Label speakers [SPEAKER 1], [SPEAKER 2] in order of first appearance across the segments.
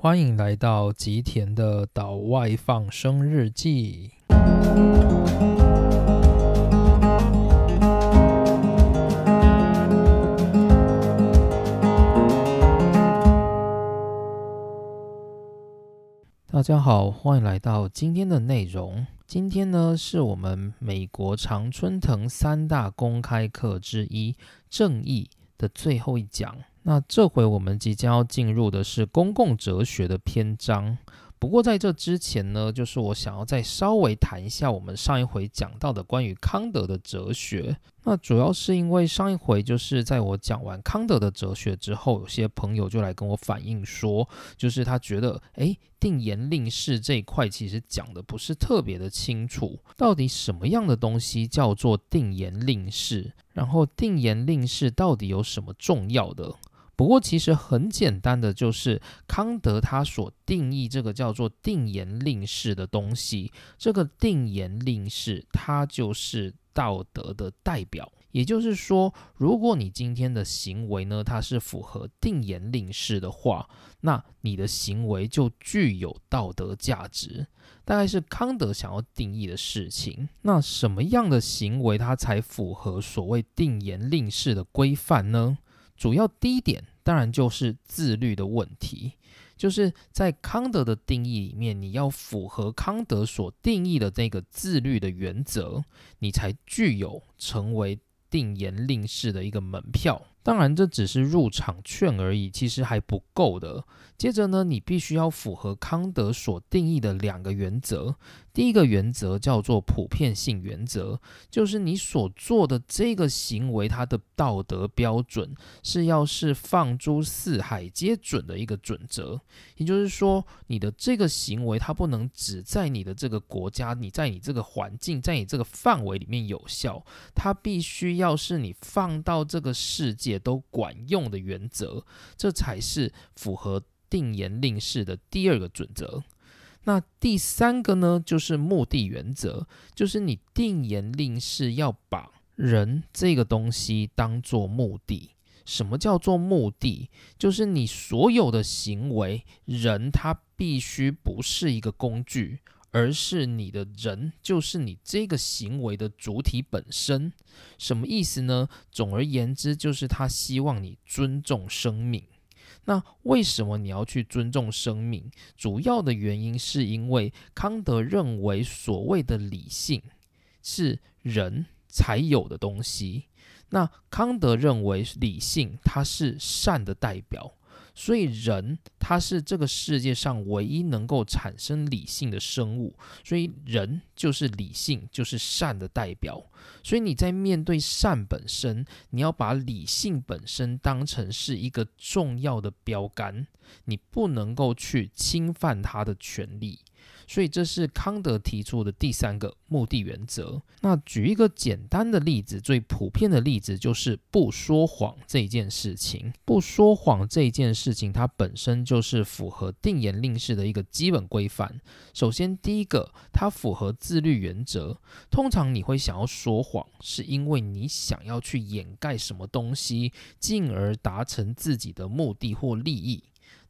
[SPEAKER 1] 欢迎来到吉田的岛外放生日记。大家好，欢迎来到今天的内容。今天呢，是我们美国常春藤三大公开课之一——正义的最后一讲。那这回我们即将要进入的是公共哲学的篇章。不过在这之前呢，就是我想要再稍微谈一下我们上一回讲到的关于康德的哲学。那主要是因为上一回就是在我讲完康德的哲学之后，有些朋友就来跟我反映说，就是他觉得，诶，定言令式这一块其实讲的不是特别的清楚，到底什么样的东西叫做定言令式？然后定言令式到底有什么重要的？不过其实很简单的，就是康德他所定义这个叫做定言令式的东西，这个定言令式它就是道德的代表。也就是说，如果你今天的行为呢，它是符合定言令式的话，那你的行为就具有道德价值。大概是康德想要定义的事情。那什么样的行为它才符合所谓定言令式的规范呢？主要第一点，当然就是自律的问题，就是在康德的定义里面，你要符合康德所定义的那个自律的原则，你才具有成为定言令式的一个门票。当然，这只是入场券而已，其实还不够的。接着呢，你必须要符合康德所定义的两个原则。第一个原则叫做普遍性原则，就是你所做的这个行为，它的道德标准是要是放诸四海皆准的一个准则。也就是说，你的这个行为，它不能只在你的这个国家、你在你这个环境、在你这个范围里面有效，它必须要是你放到这个世界也都管用的原则，这才是符合定言令式的第二个准则。那第三个呢，就是目的原则，就是你定言令式要把人这个东西当做目的。什么叫做目的？就是你所有的行为，人他必须不是一个工具，而是你的人，就是你这个行为的主体本身。什么意思呢？总而言之，就是他希望你尊重生命。那为什么你要去尊重生命？主要的原因是因为康德认为所谓的理性是人才有的东西。那康德认为理性它是善的代表。所以人他是这个世界上唯一能够产生理性的生物，所以人就是理性，就是善的代表。所以你在面对善本身，你要把理性本身当成是一个重要的标杆，你不能够去侵犯他的权利。所以这是康德提出的第三个目的原则。那举一个简单的例子，最普遍的例子就是不说谎这件事情。不说谎这件事情，它本身就是符合定言令式的一个基本规范。首先，第一个，它符合自律原则。通常你会想要说谎，是因为你想要去掩盖什么东西，进而达成自己的目的或利益。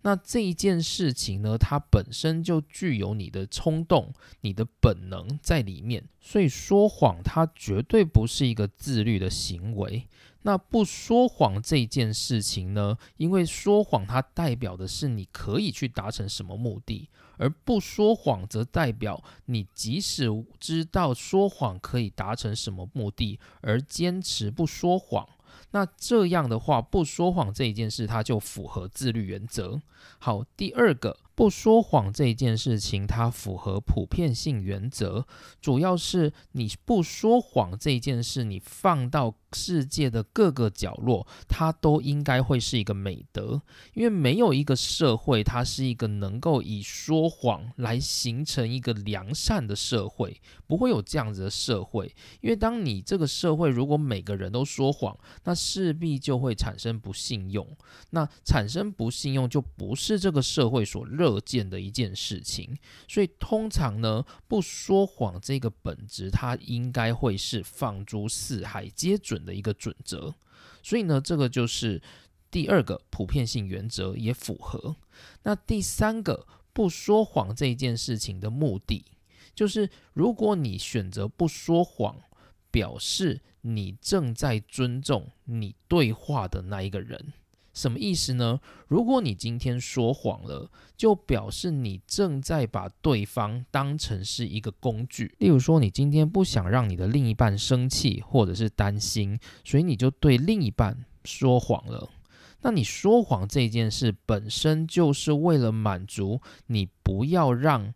[SPEAKER 1] 那这一件事情呢，它本身就具有你的冲动、你的本能在里面，所以说谎它绝对不是一个自律的行为。那不说谎这件事情呢，因为说谎它代表的是你可以去达成什么目的，而不说谎则代表你即使知道说谎可以达成什么目的，而坚持不说谎。那这样的话，不说谎这一件事，它就符合自律原则。好，第二个。不说谎这件事情，它符合普遍性原则，主要是你不说谎这件事，你放到世界的各个角落，它都应该会是一个美德。因为没有一个社会，它是一个能够以说谎来形成一个良善的社会，不会有这样子的社会。因为当你这个社会如果每个人都说谎，那势必就会产生不信用。那产生不信用，就不是这个社会所认。可见的一件事情，所以通常呢，不说谎这个本质，它应该会是放诸四海皆准的一个准则。所以呢，这个就是第二个普遍性原则也符合。那第三个不说谎这件事情的目的，就是如果你选择不说谎，表示你正在尊重你对话的那一个人。什么意思呢？如果你今天说谎了，就表示你正在把对方当成是一个工具。例如说，你今天不想让你的另一半生气或者是担心，所以你就对另一半说谎了。那你说谎这件事本身就是为了满足你不要让。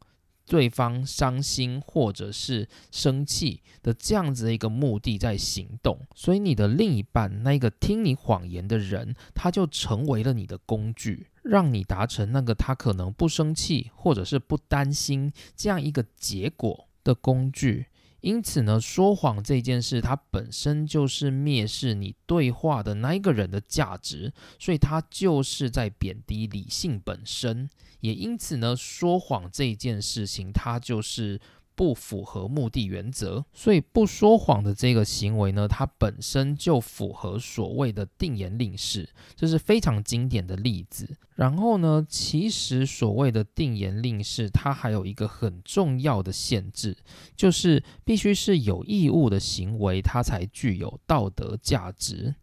[SPEAKER 1] 对方伤心或者是生气的这样子的一个目的在行动，所以你的另一半那个听你谎言的人，他就成为了你的工具，让你达成那个他可能不生气或者是不担心这样一个结果的工具。因此呢，说谎这件事，它本身就是蔑视你对话的那一个人的价值，所以它就是在贬低理性本身。也因此呢，说谎这件事情，它就是。不符合目的原则，所以不说谎的这个行为呢，它本身就符合所谓的定言令式，这是非常经典的例子。然后呢，其实所谓的定言令式，它还有一个很重要的限制，就是必须是有义务的行为，它才具有道德价值。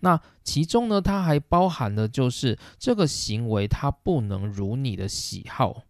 [SPEAKER 1] 那其中呢，它还包含了就是这个行为它不能如你的喜好。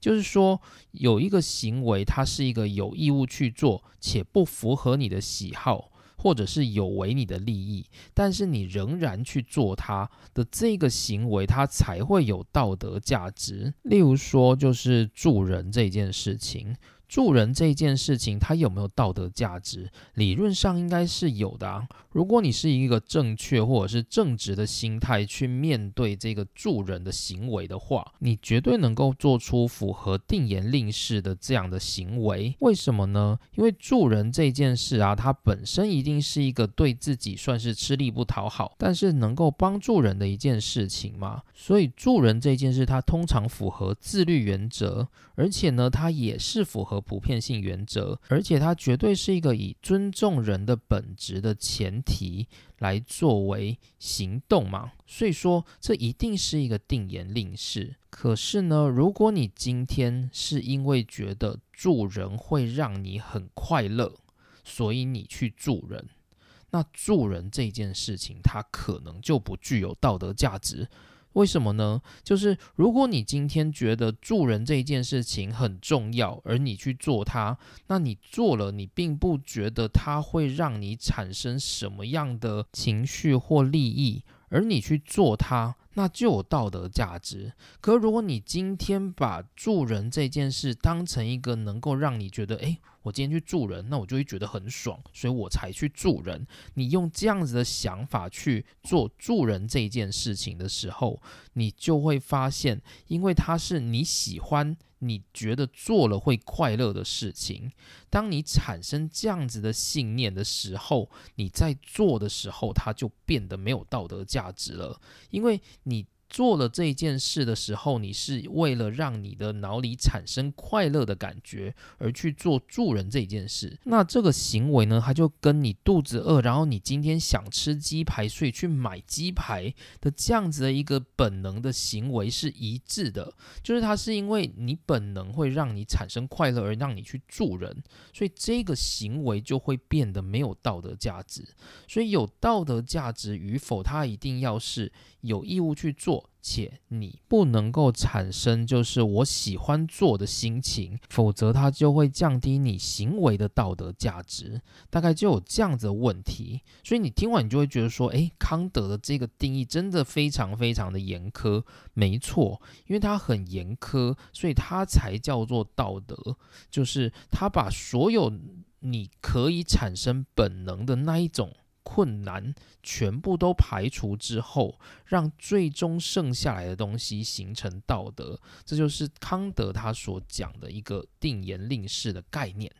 [SPEAKER 1] 就是说，有一个行为，它是一个有义务去做，且不符合你的喜好，或者是有违你的利益，但是你仍然去做它的这个行为，它才会有道德价值。例如说，就是助人这件事情。助人这件事情，它有没有道德价值？理论上应该是有的啊。如果你是一个正确或者是正直的心态去面对这个助人的行为的话，你绝对能够做出符合定言令式的这样的行为。为什么呢？因为助人这件事啊，它本身一定是一个对自己算是吃力不讨好，但是能够帮助人的一件事情嘛。所以助人这件事，它通常符合自律原则，而且呢，它也是符合。普遍性原则，而且它绝对是一个以尊重人的本质的前提来作为行动嘛，所以说这一定是一个定言令式。可是呢，如果你今天是因为觉得助人会让你很快乐，所以你去助人，那助人这件事情它可能就不具有道德价值。为什么呢？就是如果你今天觉得助人这一件事情很重要，而你去做它，那你做了，你并不觉得它会让你产生什么样的情绪或利益，而你去做它。那就有道德价值。可如果你今天把助人这件事当成一个能够让你觉得，诶，我今天去助人，那我就会觉得很爽，所以我才去助人。你用这样子的想法去做助人这件事情的时候，你就会发现，因为它是你喜欢。你觉得做了会快乐的事情，当你产生这样子的信念的时候，你在做的时候，它就变得没有道德价值了，因为你。做了这件事的时候，你是为了让你的脑里产生快乐的感觉而去做助人这件事。那这个行为呢，它就跟你肚子饿，然后你今天想吃鸡排，所以去买鸡排的这样子的一个本能的行为是一致的。就是它是因为你本能会让你产生快乐而让你去助人，所以这个行为就会变得没有道德价值。所以有道德价值与否，它一定要是。有义务去做，且你不能够产生就是我喜欢做的心情，否则它就会降低你行为的道德价值。大概就有这样子的问题，所以你听完你就会觉得说，诶，康德的这个定义真的非常非常的严苛。没错，因为它很严苛，所以它才叫做道德，就是他把所有你可以产生本能的那一种。困难全部都排除之后，让最终剩下来的东西形成道德，这就是康德他所讲的一个定言令式的概念。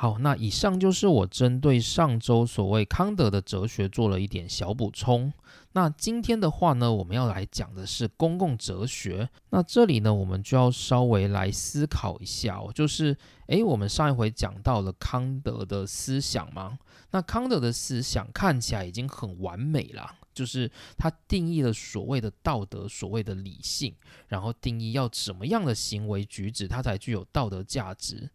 [SPEAKER 1] 好，那以上就是我针对上周所谓康德的哲学做了一点小补充。那今天的话呢，我们要来讲的是公共哲学。那这里呢，我们就要稍微来思考一下哦，就是诶，我们上一回讲到了康德的思想吗？那康德的思想看起来已经很完美了。就是他定义了所谓的道德，所谓的理性，然后定义要怎么样的行为举止，它才具有道德价值。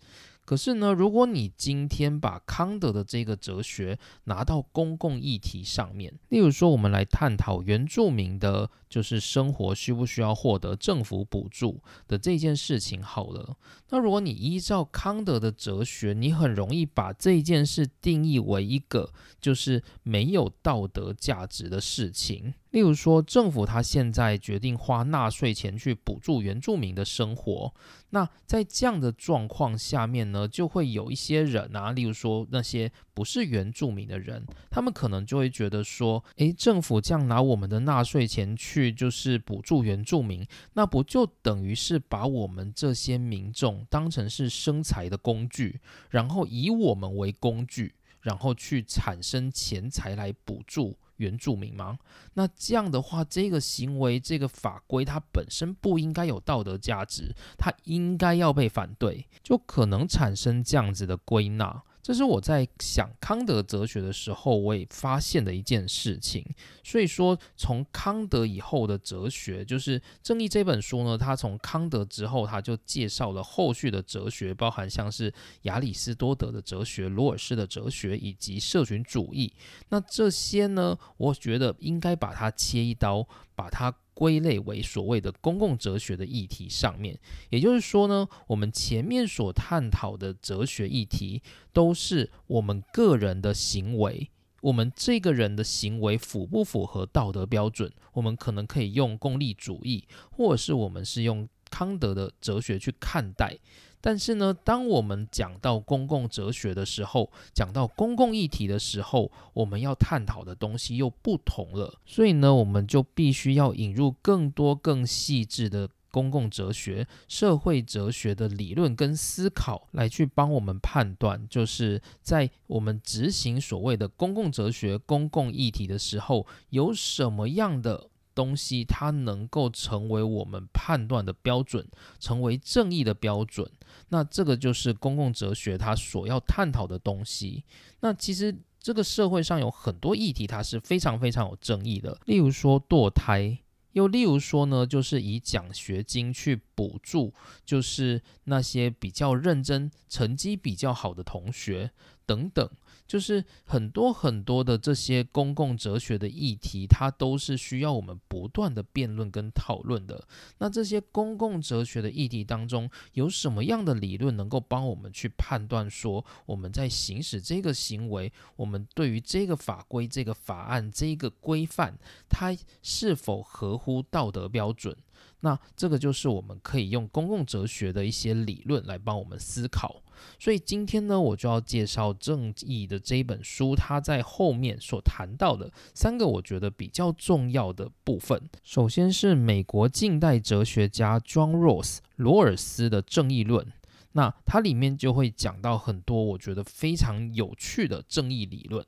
[SPEAKER 1] 可是呢，如果你今天把康德的这个哲学拿到公共议题上面，例如说，我们来探讨原住民的，就是生活需不需要获得政府补助的这件事情，好了，那如果你依照康德的哲学，你很容易把这件事定义为一个就是没有道德价值的事情。例如说，政府他现在决定花纳税钱去补助原住民的生活，那在这样的状况下面呢，就会有一些人啊，例如说那些不是原住民的人，他们可能就会觉得说，诶，政府这样拿我们的纳税钱去就是补助原住民，那不就等于是把我们这些民众当成是生财的工具，然后以我们为工具，然后去产生钱财来补助。原住民吗？那这样的话，这个行为、这个法规，它本身不应该有道德价值，它应该要被反对，就可能产生这样子的归纳。这是我在想康德哲学的时候，我也发现的一件事情。所以说，从康德以后的哲学，就是《正义》这本书呢，它从康德之后，它就介绍了后续的哲学，包含像是亚里士多德的哲学、罗尔斯的哲学以及社群主义。那这些呢，我觉得应该把它切一刀，把它。归类为所谓的公共哲学的议题上面，也就是说呢，我们前面所探讨的哲学议题，都是我们个人的行为，我们这个人的行为符不符合道德标准，我们可能可以用功利主义，或者是我们是用康德的哲学去看待。但是呢，当我们讲到公共哲学的时候，讲到公共议题的时候，我们要探讨的东西又不同了。所以呢，我们就必须要引入更多更细致的公共哲学、社会哲学的理论跟思考，来去帮我们判断，就是在我们执行所谓的公共哲学、公共议题的时候，有什么样的。东西它能够成为我们判断的标准，成为正义的标准，那这个就是公共哲学它所要探讨的东西。那其实这个社会上有很多议题，它是非常非常有争议的，例如说堕胎，又例如说呢，就是以奖学金去补助，就是那些比较认真、成绩比较好的同学等等。就是很多很多的这些公共哲学的议题，它都是需要我们不断的辩论跟讨论的。那这些公共哲学的议题当中，有什么样的理论能够帮我们去判断说，我们在行使这个行为，我们对于这个法规、这个法案、这个规范，它是否合乎道德标准？那这个就是我们可以用公共哲学的一些理论来帮我们思考。所以今天呢，我就要介绍正义的这一本书，它在后面所谈到的三个我觉得比较重要的部分。首先是美国近代哲学家 John Rawls 罗尔斯的正义论，那它里面就会讲到很多我觉得非常有趣的正义理论。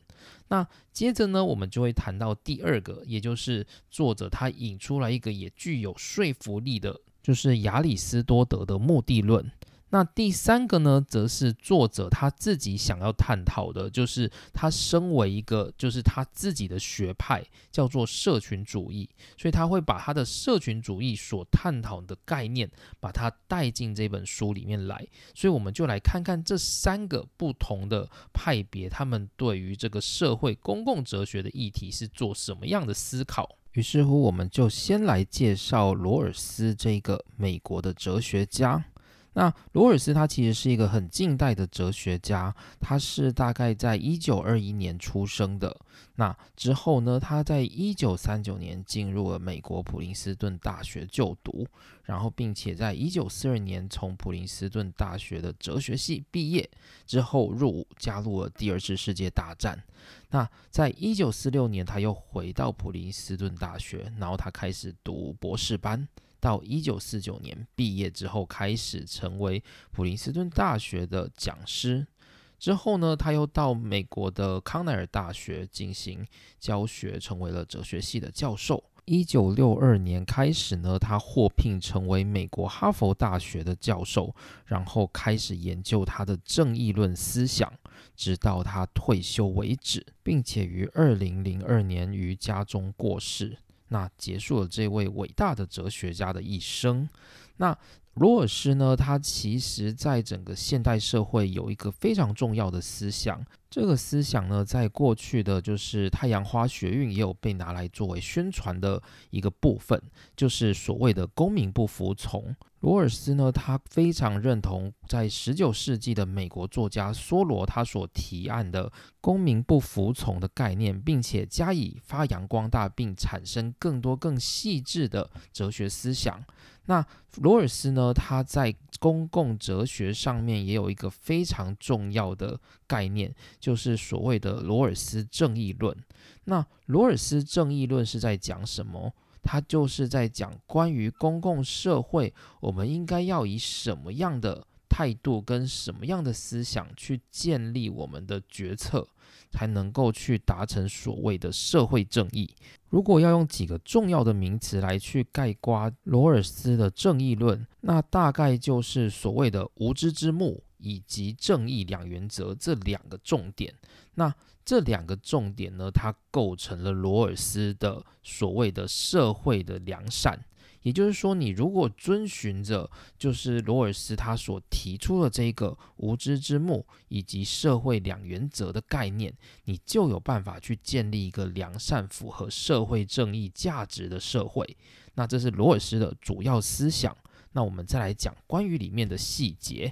[SPEAKER 1] 那接着呢，我们就会谈到第二个，也就是作者他引出来一个也具有说服力的，就是亚里士多德的目的论。那第三个呢，则是作者他自己想要探讨的，就是他身为一个，就是他自己的学派叫做社群主义，所以他会把他的社群主义所探讨的概念，把它带进这本书里面来。所以我们就来看看这三个不同的派别，他们对于这个社会公共哲学的议题是做什么样的思考。于是乎，我们就先来介绍罗尔斯这个美国的哲学家。那罗尔斯他其实是一个很近代的哲学家，他是大概在一九二一年出生的。那之后呢，他在一九三九年进入了美国普林斯顿大学就读，然后并且在一九四二年从普林斯顿大学的哲学系毕业之后入伍，加入了第二次世界大战。那在一九四六年，他又回到普林斯顿大学，然后他开始读博士班。到一九四九年毕业之后，开始成为普林斯顿大学的讲师。之后呢，他又到美国的康奈尔大学进行教学，成为了哲学系的教授。一九六二年开始呢，他获聘成为美国哈佛大学的教授，然后开始研究他的正义论思想。直到他退休为止，并且于二零零二年于家中过世，那结束了这位伟大的哲学家的一生。那罗尔斯呢？他其实在整个现代社会有一个非常重要的思想。这个思想呢，在过去的就是太阳花学运也有被拿来作为宣传的一个部分，就是所谓的公民不服从。罗尔斯呢，他非常认同在十九世纪的美国作家梭罗他所提案的公民不服从的概念，并且加以发扬光大，并产生更多更细致的哲学思想。那罗尔斯呢？他在公共哲学上面也有一个非常重要的概念，就是所谓的罗尔斯正义论。那罗尔斯正义论是在讲什么？他就是在讲关于公共社会，我们应该要以什么样的态度跟什么样的思想去建立我们的决策。才能够去达成所谓的社会正义。如果要用几个重要的名词来去概括罗尔斯的正义论，那大概就是所谓的无知之幕以及正义两原则这两个重点。那这两个重点呢，它构成了罗尔斯的所谓的社会的良善。也就是说，你如果遵循着就是罗尔斯他所提出的这个无知之幕以及社会两原则的概念，你就有办法去建立一个良善、符合社会正义价值的社会。那这是罗尔斯的主要思想。那我们再来讲关于里面的细节。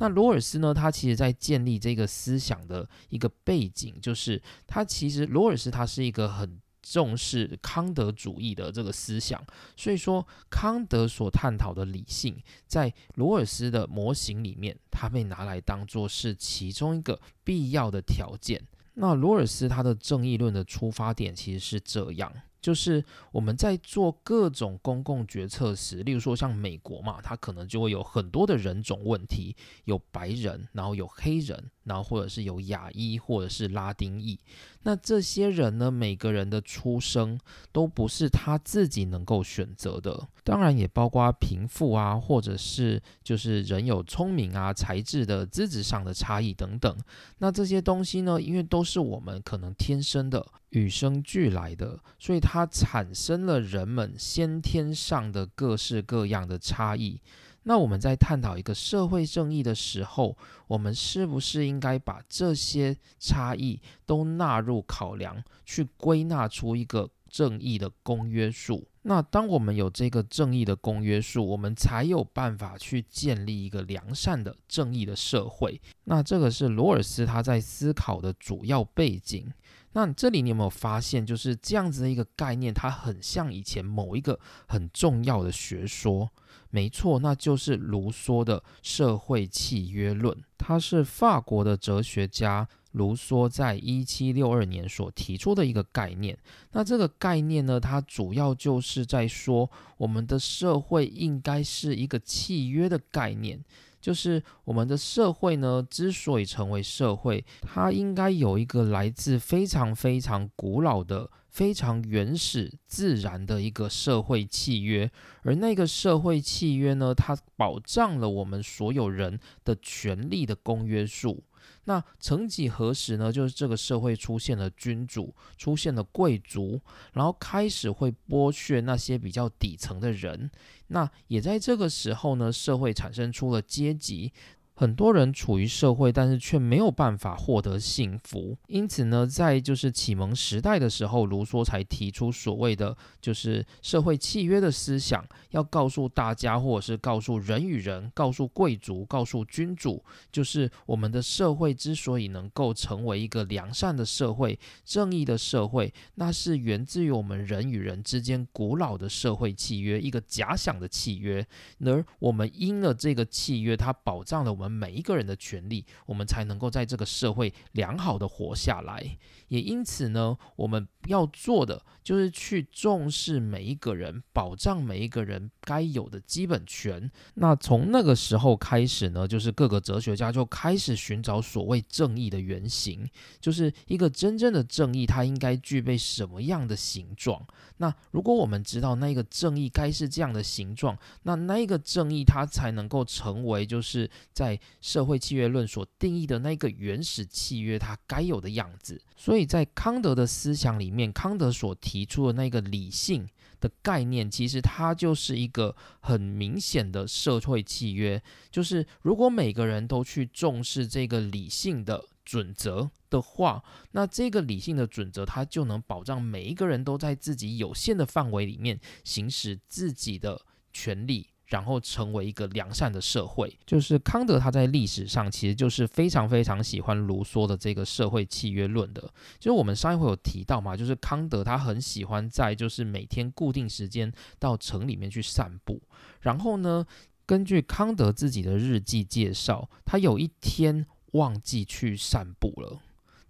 [SPEAKER 1] 那罗尔斯呢，他其实在建立这个思想的一个背景，就是他其实罗尔斯他是一个很。重视康德主义的这个思想，所以说康德所探讨的理性，在罗尔斯的模型里面，它被拿来当做是其中一个必要的条件。那罗尔斯他的正义论的出发点其实是这样。就是我们在做各种公共决策时，例如说像美国嘛，它可能就会有很多的人种问题，有白人，然后有黑人，然后或者是有亚裔或者是拉丁裔。那这些人呢，每个人的出生都不是他自己能够选择的，当然也包括贫富啊，或者是就是人有聪明啊、才智的资质上的差异等等。那这些东西呢，因为都是我们可能天生的。与生俱来的，所以它产生了人们先天上的各式各样的差异。那我们在探讨一个社会正义的时候，我们是不是应该把这些差异都纳入考量，去归纳出一个正义的公约数？那当我们有这个正义的公约数，我们才有办法去建立一个良善的正义的社会。那这个是罗尔斯他在思考的主要背景。那这里你有没有发现，就是这样子的一个概念，它很像以前某一个很重要的学说？没错，那就是卢梭的社会契约论。他是法国的哲学家卢梭在一七六二年所提出的一个概念。那这个概念呢，它主要就是在说，我们的社会应该是一个契约的概念。就是我们的社会呢，之所以成为社会，它应该有一个来自非常非常古老的、非常原始、自然的一个社会契约，而那个社会契约呢，它保障了我们所有人的权利的公约数。那曾几何时呢？就是这个社会出现了君主，出现了贵族，然后开始会剥削那些比较底层的人。那也在这个时候呢，社会产生出了阶级。很多人处于社会，但是却没有办法获得幸福。因此呢，在就是启蒙时代的时候，卢梭才提出所谓的就是社会契约的思想，要告诉大家，或者是告诉人与人，告诉贵族，告诉君主，就是我们的社会之所以能够成为一个良善的社会、正义的社会，那是源自于我们人与人之间古老的社会契约，一个假想的契约。而我们因了这个契约，它保障了我们。每一个人的权利，我们才能够在这个社会良好的活下来。也因此呢，我们要做的就是去重视每一个人，保障每一个人该有的基本权。那从那个时候开始呢，就是各个哲学家就开始寻找所谓正义的原型，就是一个真正的正义，它应该具备什么样的形状？那如果我们知道那个正义该是这样的形状，那那个正义它才能够成为就是在社会契约论所定义的那个原始契约它该有的样子。所以在康德的思想里面，康德所提出的那个理性的概念，其实它就是一个很明显的社会契约。就是如果每个人都去重视这个理性的准则的话，那这个理性的准则它就能保障每一个人都在自己有限的范围里面行使自己的权利。然后成为一个良善的社会，就是康德他在历史上其实就是非常非常喜欢卢梭的这个社会契约论的。就是我们上一回有提到嘛，就是康德他很喜欢在就是每天固定时间到城里面去散步。然后呢，根据康德自己的日记介绍，他有一天忘记去散步了。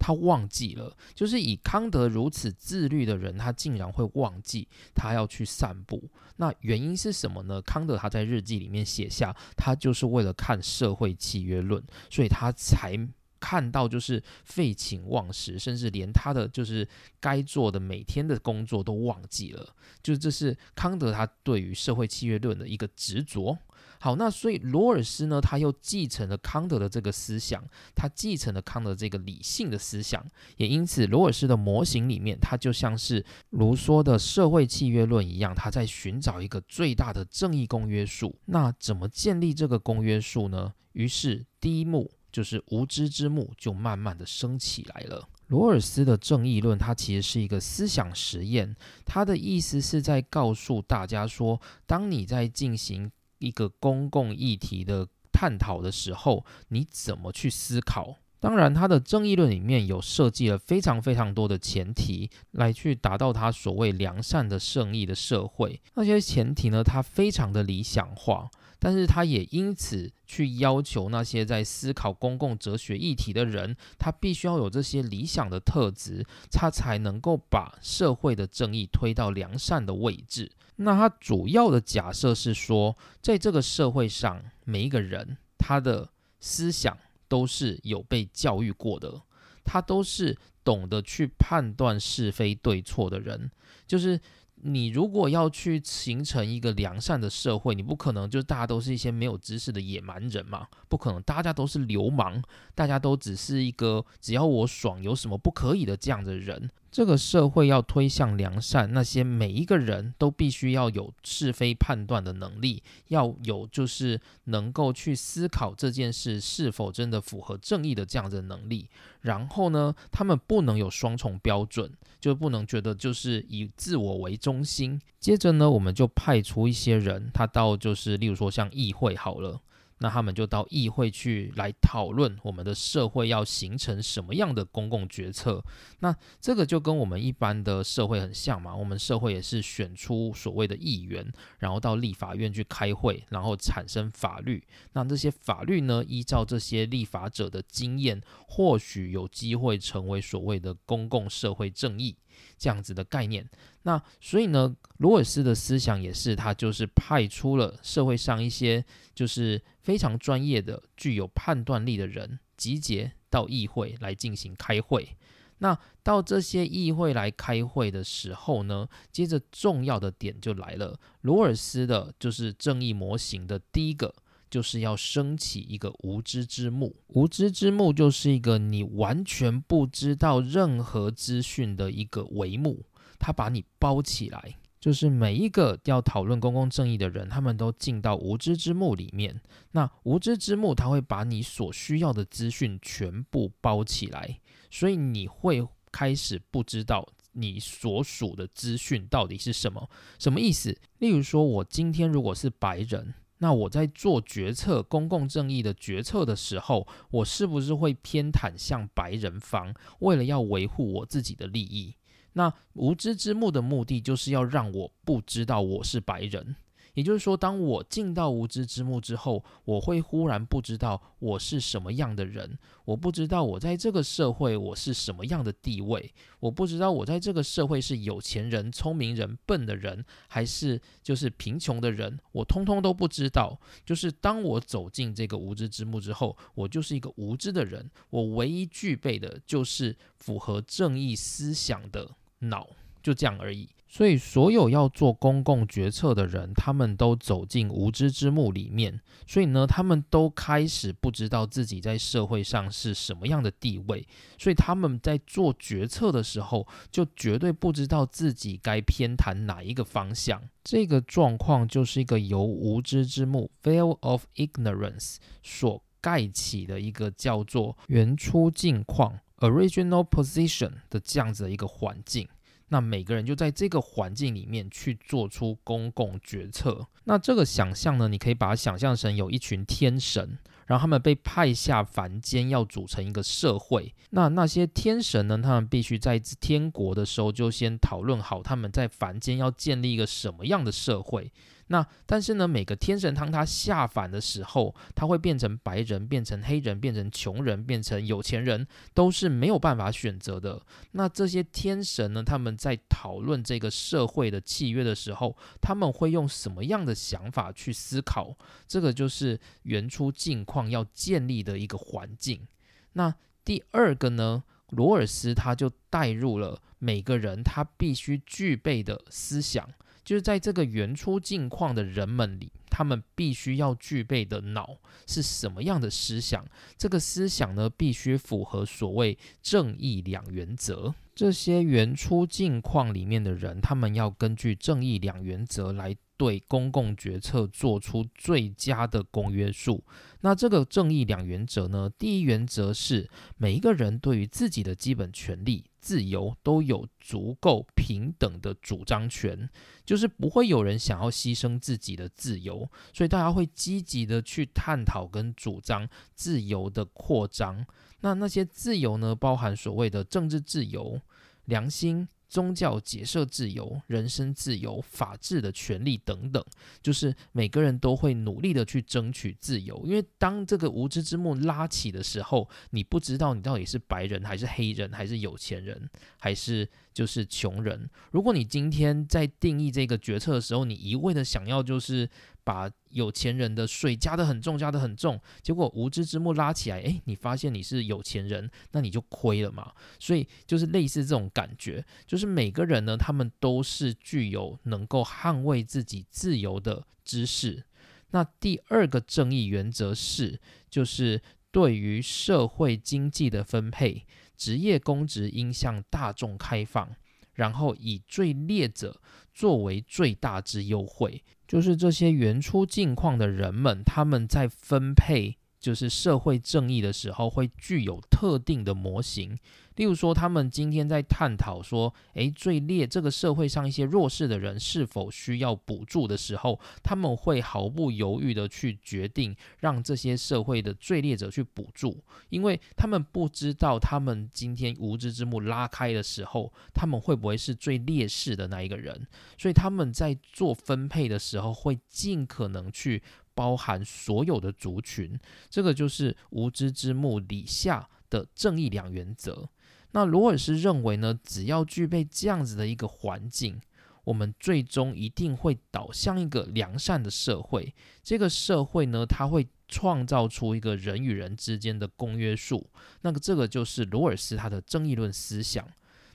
[SPEAKER 1] 他忘记了，就是以康德如此自律的人，他竟然会忘记他要去散步。那原因是什么呢？康德他在日记里面写下，他就是为了看社会契约论，所以他才看到就是废寝忘食，甚至连他的就是该做的每天的工作都忘记了。就这是康德他对于社会契约论的一个执着。好，那所以罗尔斯呢，他又继承了康德的这个思想，他继承了康德这个理性的思想，也因此罗尔斯的模型里面，他就像是卢梭的社会契约论一样，他在寻找一个最大的正义公约数。那怎么建立这个公约数呢？于是第一幕就是无知之幕就慢慢的升起来了。罗尔斯的正义论，它其实是一个思想实验，它的意思是在告诉大家说，当你在进行一个公共议题的探讨的时候，你怎么去思考？当然，他的正义论里面有设计了非常非常多的前提，来去达到他所谓良善的正义的社会。那些前提呢，他非常的理想化。但是他也因此去要求那些在思考公共哲学议题的人，他必须要有这些理想的特质，他才能够把社会的正义推到良善的位置。那他主要的假设是说，在这个社会上，每一个人他的思想都是有被教育过的，他都是懂得去判断是非对错的人，就是。你如果要去形成一个良善的社会，你不可能就大家都是一些没有知识的野蛮人嘛？不可能，大家都是流氓，大家都只是一个只要我爽，有什么不可以的这样的人。这个社会要推向良善，那些每一个人都必须要有是非判断的能力，要有就是能够去思考这件事是否真的符合正义的这样的能力。然后呢，他们不能有双重标准，就不能觉得就是以自我为中心。接着呢，我们就派出一些人，他到就是例如说像议会好了。那他们就到议会去来讨论我们的社会要形成什么样的公共决策。那这个就跟我们一般的社会很像嘛。我们社会也是选出所谓的议员，然后到立法院去开会，然后产生法律。那这些法律呢，依照这些立法者的经验，或许有机会成为所谓的公共社会正义。这样子的概念，那所以呢，罗尔斯的思想也是，他就是派出了社会上一些就是非常专业的、具有判断力的人，集结到议会来进行开会。那到这些议会来开会的时候呢，接着重要的点就来了，罗尔斯的就是正义模型的第一个。就是要升起一个无知之幕，无知之幕就是一个你完全不知道任何资讯的一个帷幕，它把你包起来。就是每一个要讨论公共正义的人，他们都进到无知之幕里面。那无知之幕，它会把你所需要的资讯全部包起来，所以你会开始不知道你所属的资讯到底是什么，什么意思？例如说，我今天如果是白人。那我在做决策、公共正义的决策的时候，我是不是会偏袒向白人方？为了要维护我自己的利益，那无知之幕的目的就是要让我不知道我是白人。也就是说，当我进到无知之幕之后，我会忽然不知道我是什么样的人，我不知道我在这个社会我是什么样的地位，我不知道我在这个社会是有钱人、聪明人、笨的人，还是就是贫穷的人，我通通都不知道。就是当我走进这个无知之幕之后，我就是一个无知的人，我唯一具备的就是符合正义思想的脑，就这样而已。所以，所有要做公共决策的人，他们都走进无知之幕里面。所以呢，他们都开始不知道自己在社会上是什么样的地位。所以，他们在做决策的时候，就绝对不知道自己该偏袒哪一个方向。这个状况就是一个由无知之幕 （veil of ignorance） 所盖起的一个叫做原初境况 （original position） 的这样子的一个环境。那每个人就在这个环境里面去做出公共决策。那这个想象呢，你可以把它想象成有一群天神，然后他们被派下凡间，要组成一个社会。那那些天神呢，他们必须在天国的时候就先讨论好，他们在凡间要建立一个什么样的社会。那但是呢，每个天神当他下凡的时候，他会变成白人，变成黑人，变成穷人，变成有钱人，都是没有办法选择的。那这些天神呢，他们在讨论这个社会的契约的时候，他们会用什么样的想法去思考？这个就是原初境况要建立的一个环境。那第二个呢，罗尔斯他就带入了每个人他必须具备的思想。就是在这个原初境况的人们里，他们必须要具备的脑是什么样的思想？这个思想呢，必须符合所谓正义两原则。这些原初境况里面的人，他们要根据正义两原则来。对公共决策做出最佳的公约数。那这个正义两原则呢？第一原则是每一个人对于自己的基本权利、自由都有足够平等的主张权，就是不会有人想要牺牲自己的自由，所以大家会积极的去探讨跟主张自由的扩张。那那些自由呢，包含所谓的政治自由、良心。宗教解社自由、人身自由、法治的权利等等，就是每个人都会努力的去争取自由。因为当这个无知之幕拉起的时候，你不知道你到底是白人还是黑人，还是有钱人，还是就是穷人。如果你今天在定义这个决策的时候，你一味的想要就是。把有钱人的税加得很重，加得很重，结果无知之幕拉起来，诶，你发现你是有钱人，那你就亏了嘛。所以就是类似这种感觉，就是每个人呢，他们都是具有能够捍卫自己自由的知识。那第二个正义原则是，就是对于社会经济的分配，职业公职应向大众开放，然后以最劣者作为最大之优惠。就是这些原初境况的人们，他们在分配就是社会正义的时候，会具有特定的模型。例如说，他们今天在探讨说，诶，最劣这个社会上一些弱势的人是否需要补助的时候，他们会毫不犹豫的去决定让这些社会的最劣者去补助，因为他们不知道他们今天无知之幕拉开的时候，他们会不会是最劣势的那一个人，所以他们在做分配的时候，会尽可能去包含所有的族群，这个就是无知之幕底下的正义两原则。那罗尔斯认为呢，只要具备这样子的一个环境，我们最终一定会导向一个良善的社会。这个社会呢，它会创造出一个人与人之间的公约数。那个这个就是罗尔斯他的正义论思想。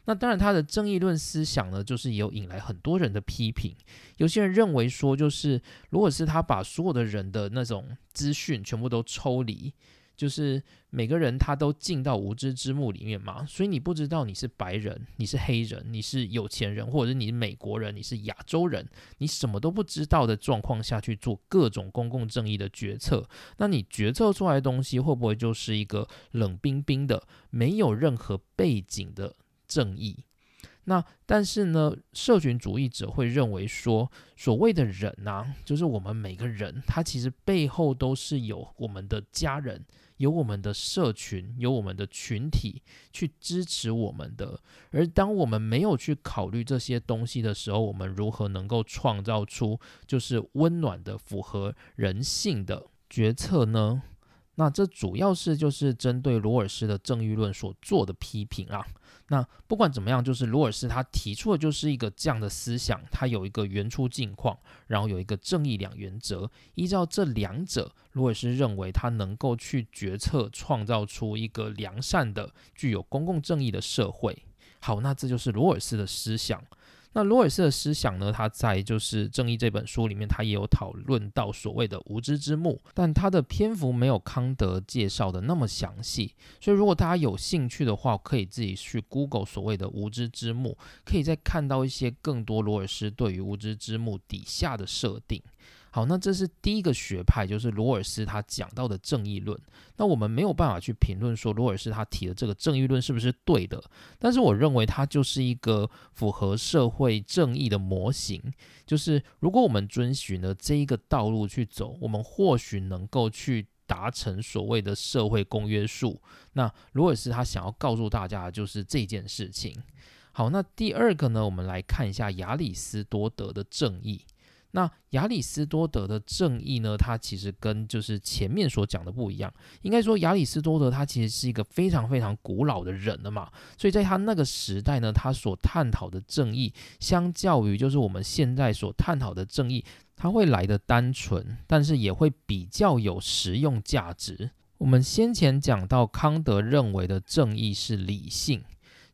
[SPEAKER 1] 那当然，他的正义论思想呢，就是也有引来很多人的批评。有些人认为说，就是如果是他把所有的人的那种资讯全部都抽离。就是每个人他都进到无知之幕里面嘛，所以你不知道你是白人，你是黑人，你是有钱人，或者是你是美国人，你是亚洲人，你什么都不知道的状况下去做各种公共正义的决策，那你决策出来的东西会不会就是一个冷冰冰的、没有任何背景的正义？那但是呢，社群主义者会认为说，所谓的人呐，就是我们每个人，他其实背后都是有我们的家人。有我们的社群，有我们的群体去支持我们的。而当我们没有去考虑这些东西的时候，我们如何能够创造出就是温暖的、符合人性的决策呢？那这主要是就是针对罗尔斯的正义论所做的批评啊。那不管怎么样，就是罗尔斯他提出的就是一个这样的思想，他有一个原初境况，然后有一个正义两原则，依照这两者，罗尔斯认为他能够去决策，创造出一个良善的、具有公共正义的社会。好，那这就是罗尔斯的思想。那罗尔斯的思想呢，他在就是《正义》这本书里面，他也有讨论到所谓的无知之幕，但他的篇幅没有康德介绍的那么详细。所以如果大家有兴趣的话，可以自己去 Google 所谓的无知之幕，可以再看到一些更多罗尔斯对于无知之幕底下的设定。好，那这是第一个学派，就是罗尔斯他讲到的正义论。那我们没有办法去评论说罗尔斯他提的这个正义论是不是对的，但是我认为它就是一个符合社会正义的模型。就是如果我们遵循了这一个道路去走，我们或许能够去达成所谓的社会公约数。那罗尔斯他想要告诉大家的就是这件事情。好，那第二个呢，我们来看一下亚里士多德的正义。那亚里士多德的正义呢？他其实跟就是前面所讲的不一样。应该说，亚里士多德他其实是一个非常非常古老的人了嘛，所以在他那个时代呢，他所探讨的正义，相较于就是我们现在所探讨的正义，他会来的单纯，但是也会比较有实用价值。我们先前讲到，康德认为的正义是理性。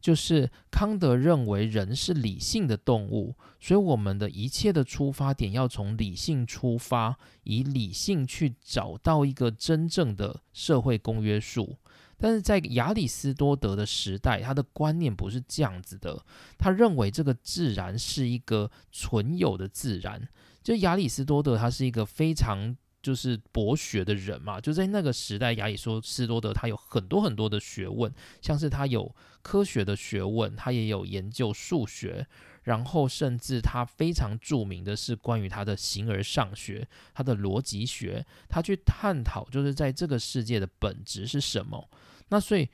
[SPEAKER 1] 就是康德认为人是理性的动物，所以我们的一切的出发点要从理性出发，以理性去找到一个真正的社会公约数。但是在亚里士多德的时代，他的观念不是这样子的，他认为这个自然是一个存有的自然。就亚里士多德他是一个非常。就是博学的人嘛，就在那个时代，亚里士多德他有很多很多的学问，像是他有科学的学问，他也有研究数学，然后甚至他非常著名的是关于他的形而上学，他的逻辑学，他去探讨就是在这个世界的本质是什么。那所以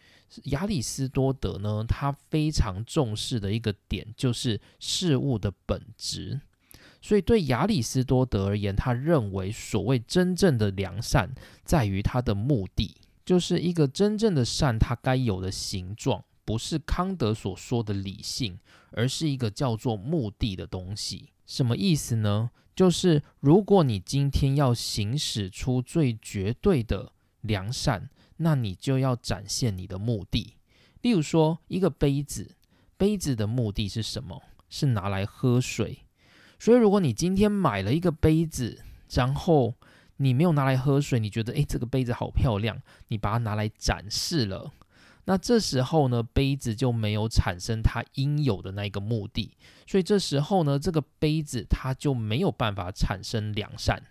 [SPEAKER 1] 亚里士多德呢，他非常重视的一个点就是事物的本质。所以，对亚里士多德而言，他认为所谓真正的良善，在于它的目的，就是一个真正的善，它该有的形状，不是康德所说的理性，而是一个叫做目的的东西。什么意思呢？就是如果你今天要行使出最绝对的良善，那你就要展现你的目的。例如说，一个杯子，杯子的目的是什么？是拿来喝水。所以，如果你今天买了一个杯子，然后你没有拿来喝水，你觉得诶这个杯子好漂亮，你把它拿来展示了，那这时候呢，杯子就没有产生它应有的那个目的，所以这时候呢，这个杯子它就没有办法产生良善。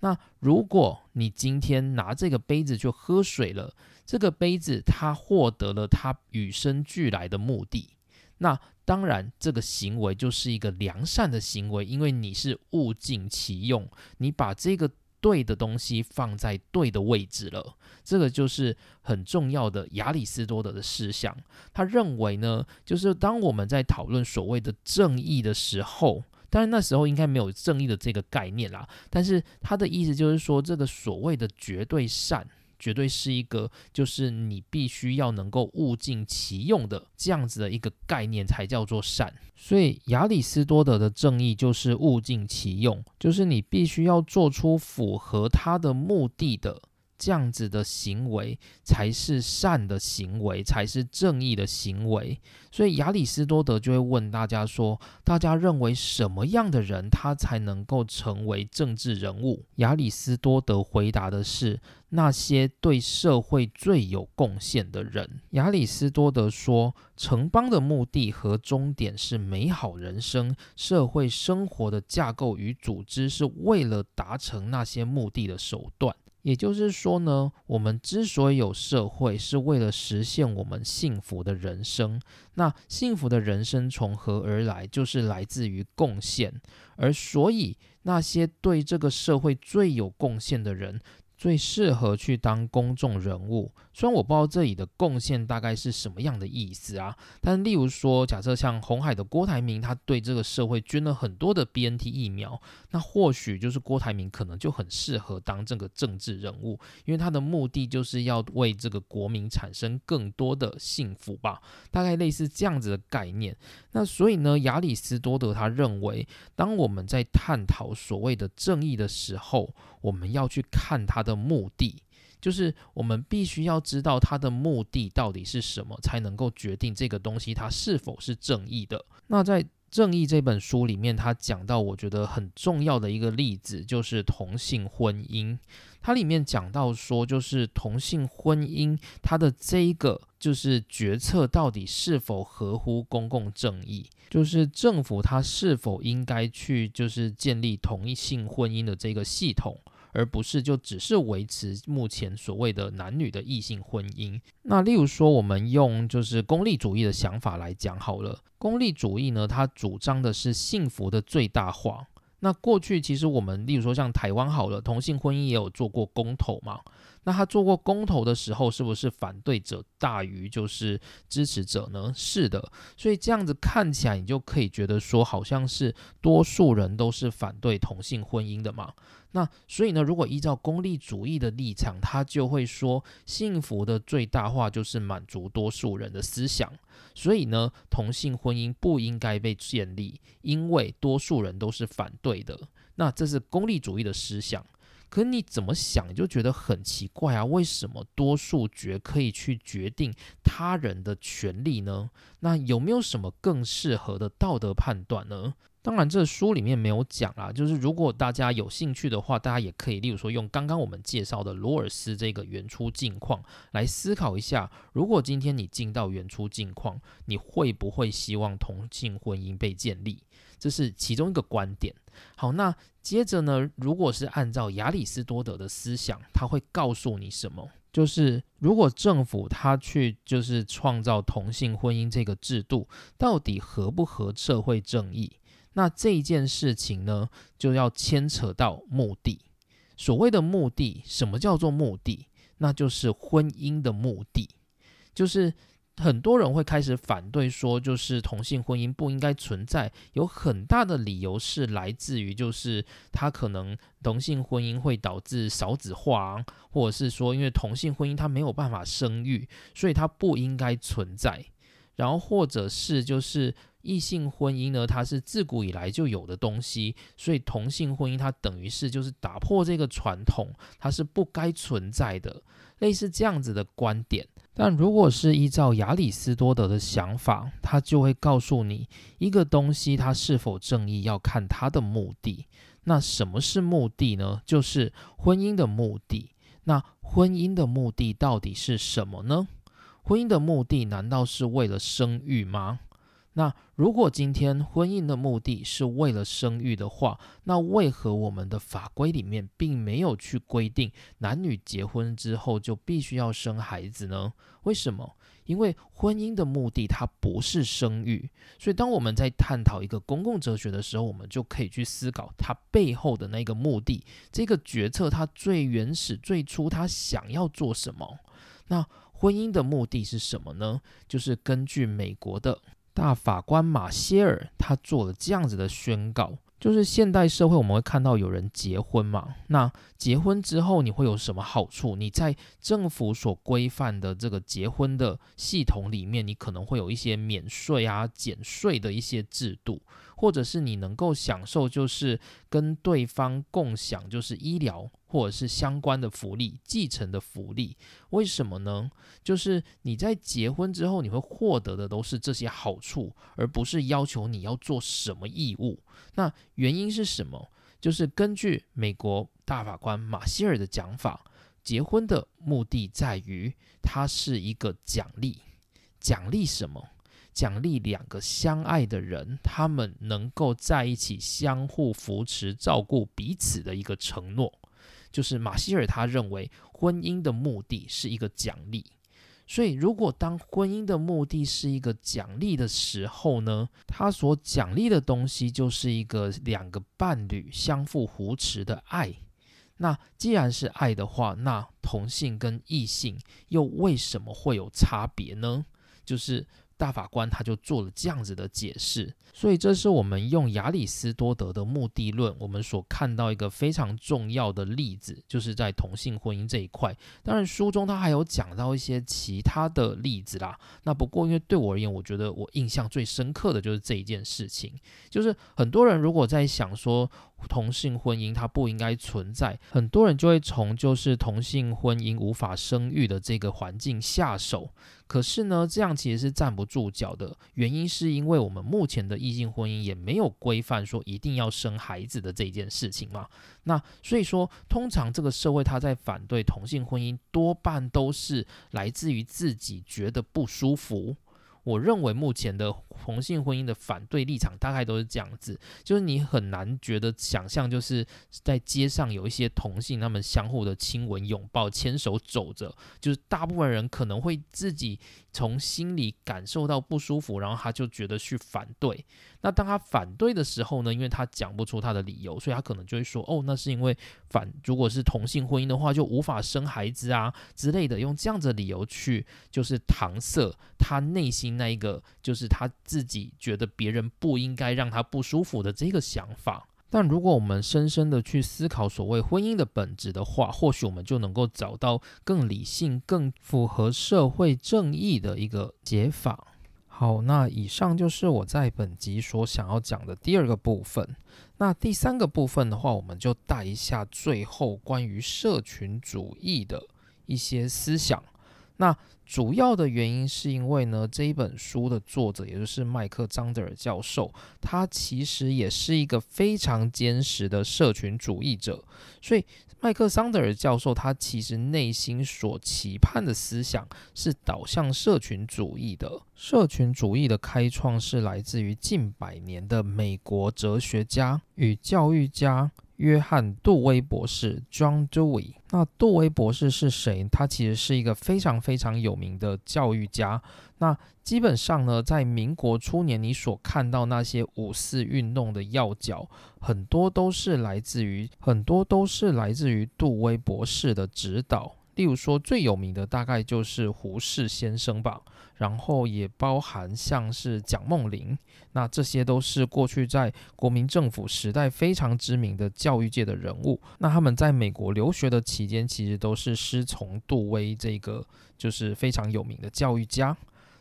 [SPEAKER 1] 那如果你今天拿这个杯子去喝水了，这个杯子它获得了它与生俱来的目的。那当然，这个行为就是一个良善的行为，因为你是物尽其用，你把这个对的东西放在对的位置了。这个就是很重要的亚里士多德的思想。他认为呢，就是当我们在讨论所谓的正义的时候，当然那时候应该没有正义的这个概念啦。但是他的意思就是说，这个所谓的绝对善。绝对是一个，就是你必须要能够物尽其用的这样子的一个概念，才叫做善。所以亚里士多德的正义就是物尽其用，就是你必须要做出符合他的目的的。这样子的行为才是善的行为，才是正义的行为。所以亚里士多德就会问大家说：大家认为什么样的人他才能够成为政治人物？亚里士多德回答的是：那些对社会最有贡献的人。亚里士多德说：城邦的目的和终点是美好人生，社会生活的架构与组织是为了达成那些目的的手段。也就是说呢，我们之所以有社会，是为了实现我们幸福的人生。那幸福的人生从何而来？就是来自于贡献。而所以，那些对这个社会最有贡献的人。最适合去当公众人物，虽然我不知道这里的贡献大概是什么样的意思啊，但例如说，假设像红海的郭台铭，他对这个社会捐了很多的 BNT 疫苗，那或许就是郭台铭可能就很适合当这个政治人物，因为他的目的就是要为这个国民产生更多的幸福吧，大概类似这样子的概念。那所以呢，亚里士多德他认为，当我们在探讨所谓的正义的时候，我们要去看他的目的，就是我们必须要知道它的目的到底是什么，才能够决定这个东西它是否是正义的。那在正义》这本书里面，他讲到我觉得很重要的一个例子，就是同性婚姻。它里面讲到说，就是同性婚姻，它的这一个就是决策到底是否合乎公共正义，就是政府它是否应该去就是建立同一性婚姻的这个系统。而不是就只是维持目前所谓的男女的异性婚姻。那例如说，我们用就是功利主义的想法来讲好了。功利主义呢，它主张的是幸福的最大化。那过去其实我们例如说像台湾好了，同性婚姻也有做过公投嘛。那他做过公投的时候，是不是反对者大于就是支持者呢？是的，所以这样子看起来，你就可以觉得说，好像是多数人都是反对同性婚姻的嘛。那所以呢，如果依照功利主义的立场，他就会说，幸福的最大化就是满足多数人的思想。所以呢，同性婚姻不应该被建立，因为多数人都是反对的。那这是功利主义的思想。可你怎么想，就觉得很奇怪啊？为什么多数决可以去决定他人的权利呢？那有没有什么更适合的道德判断呢？当然，这书里面没有讲啊。就是如果大家有兴趣的话，大家也可以，例如说用刚刚我们介绍的罗尔斯这个原初境况来思考一下：如果今天你进到原初境况，你会不会希望同性婚姻被建立？这是其中一个观点。好，那接着呢？如果是按照亚里士多德的思想，他会告诉你什么？就是如果政府他去就是创造同性婚姻这个制度，到底合不合社会正义？那这件事情呢，就要牵扯到目的。所谓的目的，什么叫做目的？那就是婚姻的目的，就是。很多人会开始反对，说就是同性婚姻不应该存在。有很大的理由是来自于，就是他可能同性婚姻会导致少子化，或者是说因为同性婚姻它没有办法生育，所以它不应该存在。然后或者是就是异性婚姻呢，它是自古以来就有的东西，所以同性婚姻它等于是就是打破这个传统，它是不该存在的。类似这样子的观点。但如果是依照亚里斯多德的想法，他就会告诉你，一个东西它是否正义要看它的目的。那什么是目的呢？就是婚姻的目的。那婚姻的目的到底是什么呢？婚姻的目的难道是为了生育吗？那如果今天婚姻的目的是为了生育的话，那为何我们的法规里面并没有去规定男女结婚之后就必须要生孩子呢？为什么？因为婚姻的目的它不是生育，所以当我们在探讨一个公共哲学的时候，我们就可以去思考它背后的那个目的。这个决策它最原始、最初它想要做什么？那婚姻的目的是什么呢？就是根据美国的。大法官马歇尔他做了这样子的宣告，就是现代社会我们会看到有人结婚嘛，那结婚之后你会有什么好处？你在政府所规范的这个结婚的系统里面，你可能会有一些免税啊、减税的一些制度。或者是你能够享受，就是跟对方共享，就是医疗或者是相关的福利、继承的福利。为什么呢？就是你在结婚之后，你会获得的都是这些好处，而不是要求你要做什么义务。那原因是什么？就是根据美国大法官马歇尔的讲法，结婚的目的在于它是一个奖励，奖励什么？奖励两个相爱的人，他们能够在一起相互扶持、照顾彼此的一个承诺，就是马歇尔他认为婚姻的目的是一个奖励。所以，如果当婚姻的目的是一个奖励的时候呢，他所奖励的东西就是一个两个伴侣相互扶持的爱。那既然是爱的话，那同性跟异性又为什么会有差别呢？就是。大法官他就做了这样子的解释，所以这是我们用亚里士多德的目的论，我们所看到一个非常重要的例子，就是在同性婚姻这一块。当然，书中他还有讲到一些其他的例子啦。那不过，因为对我而言，我觉得我印象最深刻的就是这一件事情，就是很多人如果在想说同性婚姻它不应该存在，很多人就会从就是同性婚姻无法生育的这个环境下手。可是呢，这样其实是站不住脚的。原因是因为我们目前的异性婚姻也没有规范说一定要生孩子的这件事情嘛。那所以说，通常这个社会他在反对同性婚姻，多半都是来自于自己觉得不舒服。我认为目前的同性婚姻的反对立场大概都是这样子，就是你很难觉得想象，就是在街上有一些同性他们相互的亲吻、拥抱、牵手走着，就是大部分人可能会自己从心里感受到不舒服，然后他就觉得去反对。那当他反对的时候呢，因为他讲不出他的理由，所以他可能就会说：“哦，那是因为反如果是同性婚姻的话，就无法生孩子啊之类的，用这样子的理由去就是搪塞他内心那一个就是他自己觉得别人不应该让他不舒服的这个想法。但如果我们深深的去思考所谓婚姻的本质的话，或许我们就能够找到更理性、更符合社会正义的一个解法。”好，那以上就是我在本集所想要讲的第二个部分。那第三个部分的话，我们就带一下最后关于社群主义的一些思想。那主要的原因是因为呢，这一本书的作者，也就是麦克张德尔教授，他其实也是一个非常坚实的社群主义者，所以。麦克桑德尔教授，他其实内心所期盼的思想是导向社群主义的。社群主义的开创是来自于近百年的美国哲学家与教育家。约翰·杜威博士 （John Dewey）。那杜威博士是谁？他其实是一个非常非常有名的教育家。那基本上呢，在民国初年，你所看到那些五四运动的要角，很多都是来自于很多都是来自于杜威博士的指导。例如说，最有名的大概就是胡适先生吧。然后也包含像是蒋梦麟，那这些都是过去在国民政府时代非常知名的教育界的人物。那他们在美国留学的期间，其实都是师从杜威这个就是非常有名的教育家。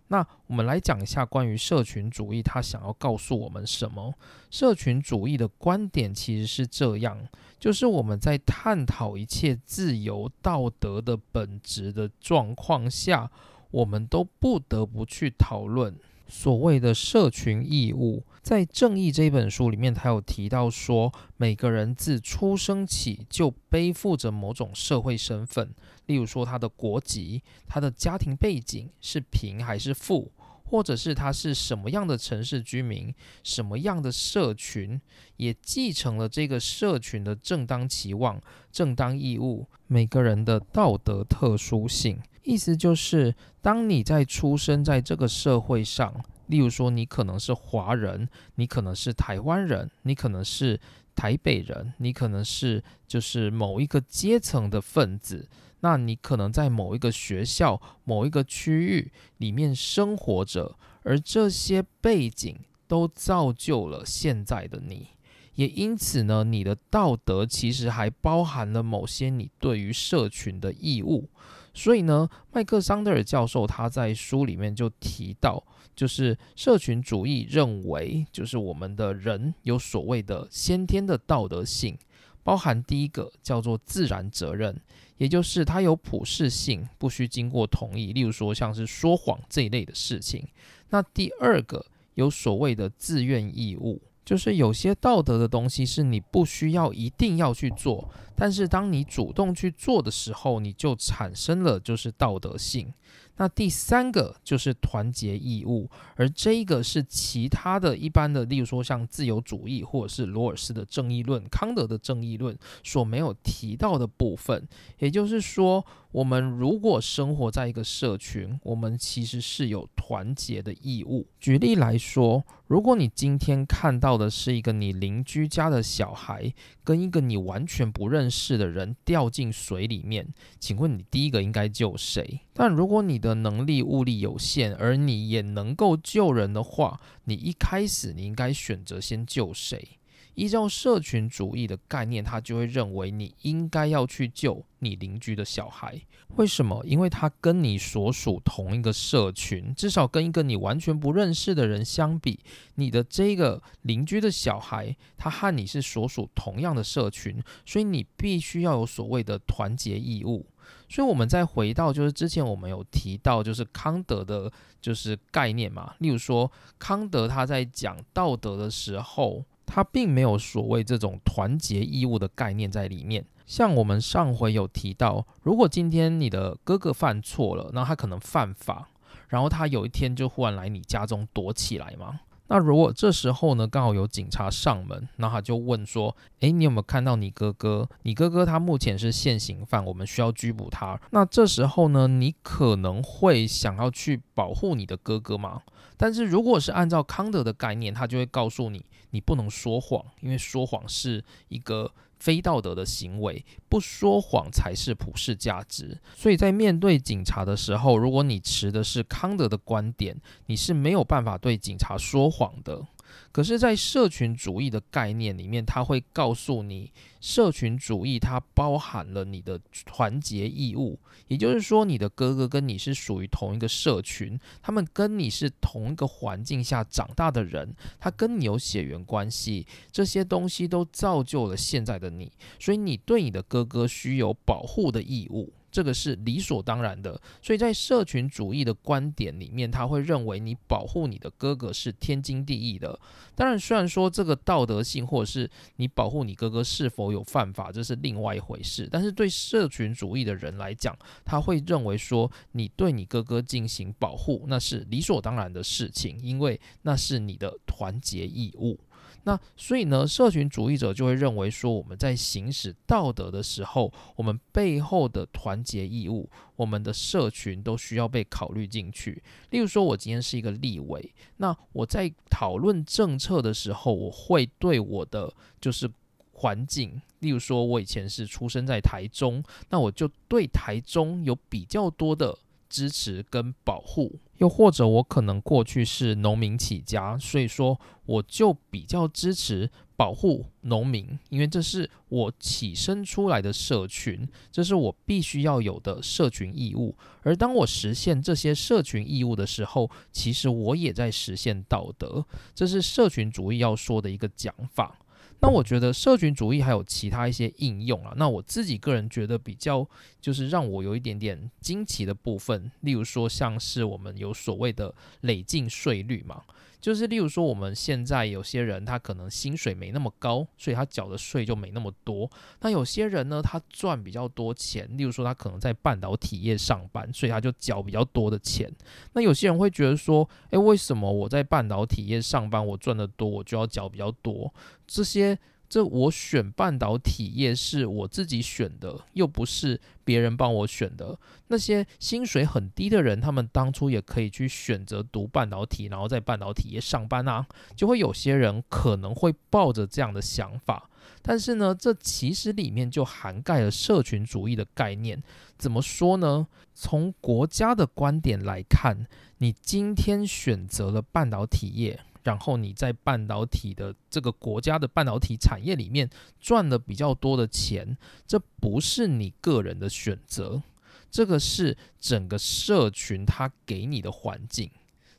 [SPEAKER 1] 那我们来讲一下关于社群主义，他想要告诉我们什么？社群主义的观点其实是这样，就是我们在探讨一切自由道德的本质的状况下。我们都不得不去讨论所谓的社群义务。在《正义》这本书里面，他有提到说，每个人自出生起就背负着某种社会身份，例如说他的国籍、他的家庭背景是贫还是富，或者是他是什么样的城市居民、什么样的社群，也继承了这个社群的正当期望、正当义务，每个人的道德特殊性。意思就是，当你在出生在这个社会上，例如说你可能是华人，你可能是台湾人，你可能是台北人，你可能是就是某一个阶层的分子，那你可能在某一个学校、某一个区域里面生活着，而这些背景都造就了现在的你，也因此呢，你的道德其实还包含了某些你对于社群的义务。所以呢，麦克桑德尔教授他在书里面就提到，就是社群主义认为，就是我们的人有所谓的先天的道德性，包含第一个叫做自然责任，也就是它有普适性，不需经过同意，例如说像是说谎这一类的事情。那第二个有所谓的自愿义务。就是有些道德的东西是你不需要一定要去做，但是当你主动去做的时候，你就产生了就是道德性。那第三个就是团结义务，而这一个是其他的一般的，例如说像自由主义或者是罗尔斯的正义论、康德的正义论所没有提到的部分。也就是说，我们如果生活在一个社群，我们其实是有团结的义务。举例来说，如果你今天看到的是一个你邻居家的小孩跟一个你完全不认识的人掉进水里面，请问你第一个应该救谁？但如果你的能力物力有限，而你也能够救人的话，你一开始你应该选择先救谁？依照社群主义的概念，他就会认为你应该要去救你邻居的小孩。为什么？因为他跟你所属同一个社群，至少跟一个你完全不认识的人相比，你的这个邻居的小孩，他和你是所属同样的社群，所以你必须要有所谓的团结义务。所以，我们再回到就是之前我们有提到，就是康德的，就是概念嘛。例如说，康德他在讲道德的时候，他并没有所谓这种团结义务的概念在里面。像我们上回有提到，如果今天你的哥哥犯错了，那他可能犯法，然后他有一天就忽然来你家中躲起来嘛。那如果这时候呢，刚好有警察上门，那他就问说：“诶，你有没有看到你哥哥？你哥哥他目前是现行犯，我们需要拘捕他。”那这时候呢，你可能会想要去保护你的哥哥吗？但是如果是按照康德的概念，他就会告诉你，你不能说谎，因为说谎是一个。非道德的行为，不说谎才是普世价值。所以在面对警察的时候，如果你持的是康德的观点，你是没有办法对警察说谎的。可是，在社群主义的概念里面，他会告诉你，社群主义它包含了你的团结义务，也就是说，你的哥哥跟你是属于同一个社群，他们跟你是同一个环境下长大的人，他跟你有血缘关系，这些东西都造就了现在的你，所以你对你的哥哥需有保护的义务。这个是理所当然的，所以在社群主义的观点里面，他会认为你保护你的哥哥是天经地义的。当然，虽然说这个道德性或者是你保护你哥哥是否有犯法，这是另外一回事。但是对社群主义的人来讲，他会认为说你对你哥哥进行保护，那是理所当然的事情，因为那是你的团结义务。那所以呢，社群主义者就会认为说，我们在行使道德的时候，我们背后的团结义务，我们的社群都需要被考虑进去。例如说，我今天是一个立委，那我在讨论政策的时候，我会对我的就是环境，例如说，我以前是出生在台中，那我就对台中有比较多的。支持跟保护，又或者我可能过去是农民起家，所以说我就比较支持保护农民，因为这是我起身出来的社群，这是我必须要有的社群义务。而当我实现这些社群义务的时候，其实我也在实现道德，这是社群主义要说的一个讲法。那我觉得社群主义还有其他一些应用啊。那我自己个人觉得比较就是让我有一点点惊奇的部分，例如说像是我们有所谓的累进税率嘛。就是例如说，我们现在有些人他可能薪水没那么高，所以他缴的税就没那么多。那有些人呢，他赚比较多钱，例如说他可能在半导体业上班，所以他就缴比较多的钱。那有些人会觉得说，诶，为什么我在半导体业上班，我赚的多，我就要缴比较多？这些。这我选半导体业是我自己选的，又不是别人帮我选的。那些薪水很低的人，他们当初也可以去选择读半导体，然后在半导体业上班啊。就会有些人可能会抱着这样的想法，但是呢，这其实里面就涵盖了社群主义的概念。怎么说呢？从国家的观点来看，你今天选择了半导体业。然后你在半导体的这个国家的半导体产业里面赚了比较多的钱，这不是你个人的选择，这个是整个社群它给你的环境。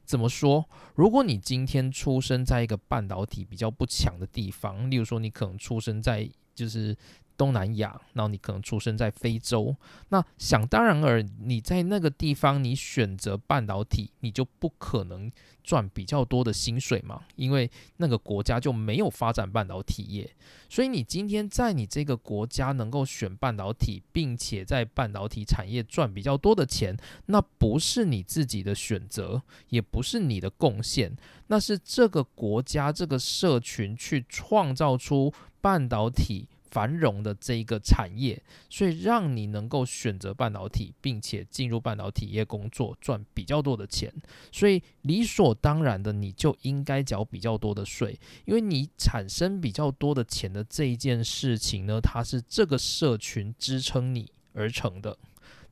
[SPEAKER 1] 怎么说？如果你今天出生在一个半导体比较不强的地方，例如说你可能出生在就是。东南亚，然后你可能出生在非洲，那想当然而你在那个地方，你选择半导体，你就不可能赚比较多的薪水嘛，因为那个国家就没有发展半导体业。所以你今天在你这个国家能够选半导体，并且在半导体产业赚比较多的钱，那不是你自己的选择，也不是你的贡献，那是这个国家这个社群去创造出半导体。繁荣的这一个产业，所以让你能够选择半导体，并且进入半导体业工作，赚比较多的钱，所以理所当然的你就应该缴比较多的税，因为你产生比较多的钱的这一件事情呢，它是这个社群支撑你而成的。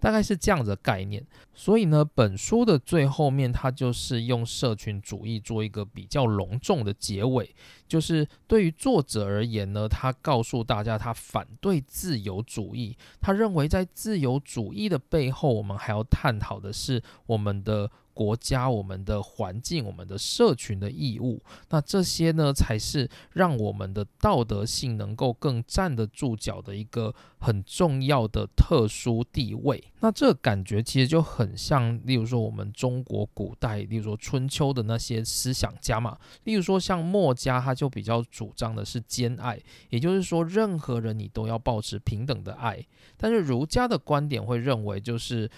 [SPEAKER 1] 大概是这样的概念，所以呢，本书的最后面，它就是用社群主义做一个比较隆重的结尾，就是对于作者而言呢，他告诉大家他反对自由主义，他认为在自由主义的背后，我们还要探讨的是我们的。国家、我们的环境、我们的社群的义务，那这些呢，才是让我们的道德性能够更站得住脚的一个很重要的特殊地位。那这感觉其实就很像，例如说我们中国古代，例如说春秋的那些思想家嘛，例如说像墨家，他就比较主张的是兼爱，也就是说任何人你都要保持平等的爱。但是儒家的观点会认为，就是。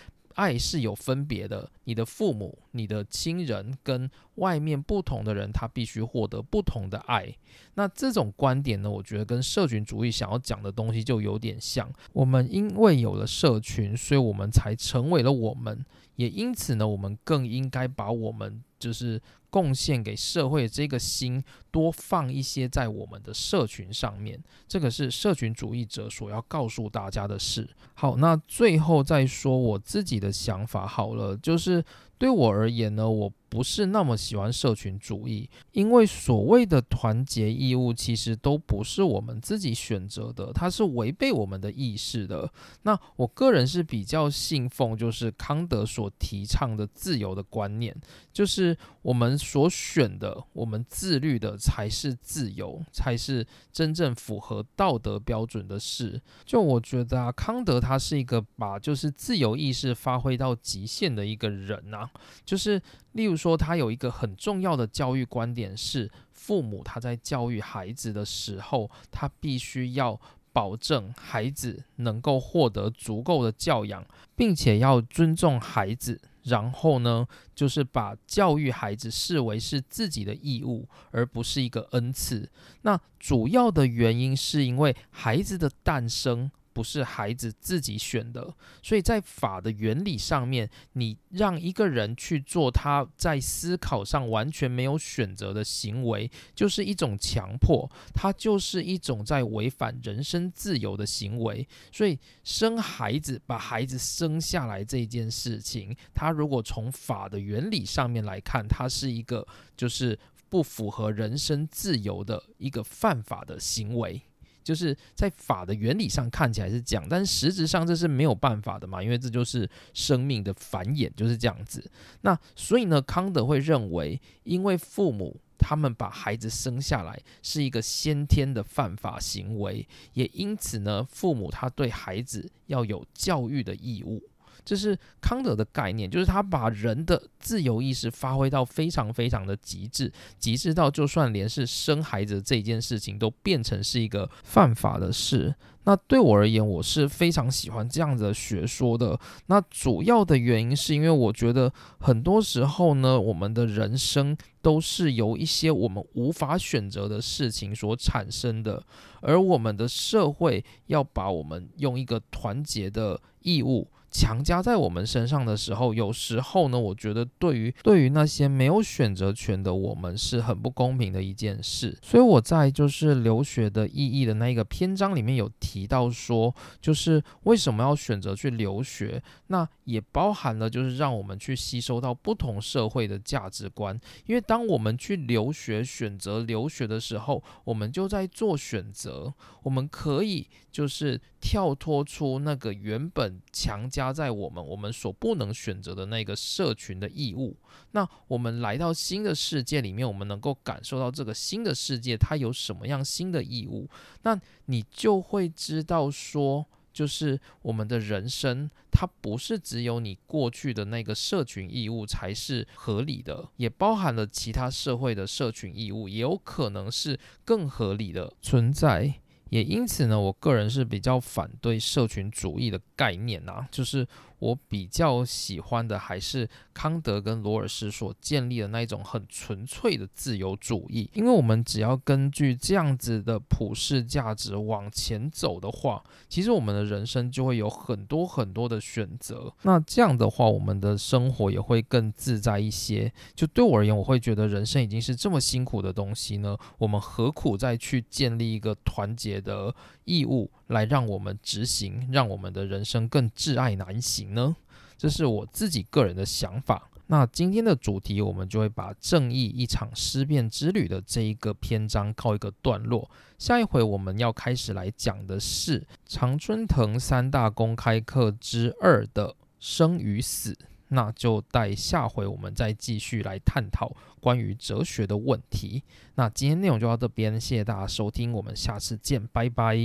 [SPEAKER 1] 爱是有分别的，你的父母、你的亲人跟外面不同的人，他必须获得不同的爱。那这种观点呢，我觉得跟社群主义想要讲的东西就有点像。我们因为有了社群，所以我们才成为了我们，也因此呢，我们更应该把我们就是。贡献给社会这个心多放一些在我们的社群上面，这个是社群主义者所要告诉大家的事。好，那最后再说我自己的想法好了，就是对我而言呢，我。不是那么喜欢社群主义，因为所谓的团结义务其实都不是我们自己选择的，它是违背我们的意识的。那我个人是比较信奉，就是康德所提倡的自由的观念，就是我们所选的、我们自律的才是自由，才是真正符合道德标准的事。就我觉得啊，康德他是一个把就是自由意识发挥到极限的一个人啊，就是。例如说，他有一个很重要的教育观点是，父母他在教育孩子的时候，他必须要保证孩子能够获得足够的教养，并且要尊重孩子。然后呢，就是把教育孩子视为是自己的义务，而不是一个恩赐。那主要的原因是因为孩子的诞生。不是孩子自己选的，所以在法的原理上面，你让一个人去做他在思考上完全没有选择的行为，就是一种强迫，它就是一种在违反人身自由的行为。所以生孩子，把孩子生下来这件事情，他如果从法的原理上面来看，它是一个就是不符合人身自由的一个犯法的行为。就是在法的原理上看起来是这样，但是实质上这是没有办法的嘛，因为这就是生命的繁衍就是这样子。那所以呢，康德会认为，因为父母他们把孩子生下来是一个先天的犯法行为，也因此呢，父母他对孩子要有教育的义务。这是康德的概念，就是他把人的自由意识发挥到非常非常的极致，极致到就算连是生孩子这件事情都变成是一个犯法的事。那对我而言，我是非常喜欢这样的学说的。那主要的原因是因为我觉得很多时候呢，我们的人生都是由一些我们无法选择的事情所产生的，而我们的社会要把我们用一个团结的义务。强加在我们身上的时候，有时候呢，我觉得对于对于那些没有选择权的我们是很不公平的一件事。所以我在就是留学的意义的那一个篇章里面有提到说，就是为什么要选择去留学，那也包含了就是让我们去吸收到不同社会的价值观。因为当我们去留学选择留学的时候，我们就在做选择，我们可以就是跳脱出那个原本强加。在我们我们所不能选择的那个社群的义务。那我们来到新的世界里面，我们能够感受到这个新的世界它有什么样新的义务。那你就会知道说，就是我们的人生，它不是只有你过去的那个社群义务才是合理的，也包含了其他社会的社群义务，也有可能是更合理的存在。也因此呢，我个人是比较反对社群主义的概念呐，就是。我比较喜欢的还是康德跟罗尔斯所建立的那一种很纯粹的自由主义，因为我们只要根据这样子的普世价值往前走的话，其实我们的人生就会有很多很多的选择。那这样的话，我们的生活也会更自在一些。就对我而言，我会觉得人生已经是这么辛苦的东西呢，我们何苦再去建立一个团结的义务？来让我们执行，让我们的人生更挚爱难行呢？这是我自己个人的想法。那今天的主题，我们就会把正义一场思辨之旅的这一个篇章告一个段落。下一回我们要开始来讲的是常春藤三大公开课之二的生与死。那就待下回我们再继续来探讨关于哲学的问题。那今天内容就到这边，谢谢大家收听，我们下次见，拜拜。